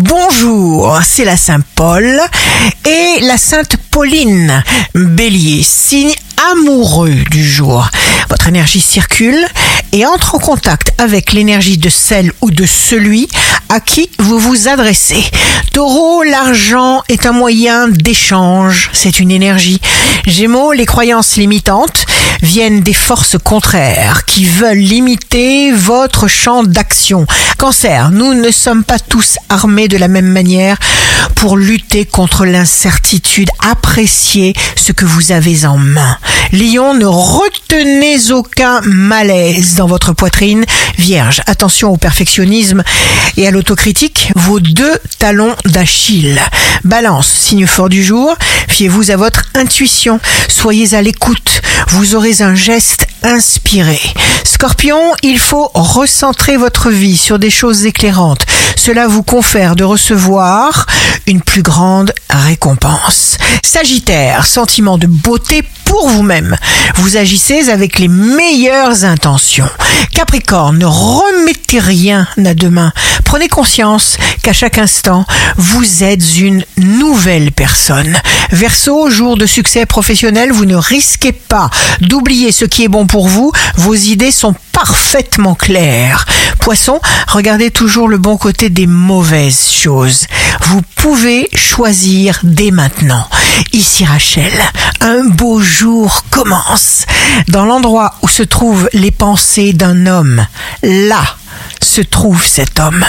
Bonjour, c'est la Saint Paul et la Sainte Pauline. Bélier, signe amoureux du jour. Votre énergie circule et entre en contact avec l'énergie de celle ou de celui à qui vous vous adressez. Taureau, l'argent est un moyen d'échange, c'est une énergie. Gémeaux, les croyances limitantes viennent des forces contraires qui veulent limiter votre champ d'action. Cancer, nous ne sommes pas tous armés de la même manière pour lutter contre l'incertitude. Appréciez ce que vous avez en main. Lion, ne retenez aucun malaise dans votre poitrine. Vierge, attention au perfectionnisme et à l'autocritique, vos deux talons d'Achille. Balance, signe fort du jour, fiez-vous à votre intuition, soyez à l'écoute, vous aurez un geste inspiré. Scorpion, il faut recentrer votre vie sur des choses éclairantes. Cela vous confère de recevoir une plus grande récompense. Sagittaire, sentiment de beauté pour vous-même. Vous agissez avec les meilleures intentions. Capricorne, ne remettez rien à demain. Prenez conscience qu'à chaque instant, vous êtes une nouvelle personne. Verseau, jour de succès professionnel, vous ne risquez pas d'oublier ce qui est bon pour vous. Vos idées sont parfaitement claires. Poisson, regardez toujours le bon côté des mauvaises choses. Vous pouvez choisir dès maintenant. Ici Rachel, un beau jour commence. Dans l'endroit où se trouvent les pensées d'un homme, là se trouve cet homme.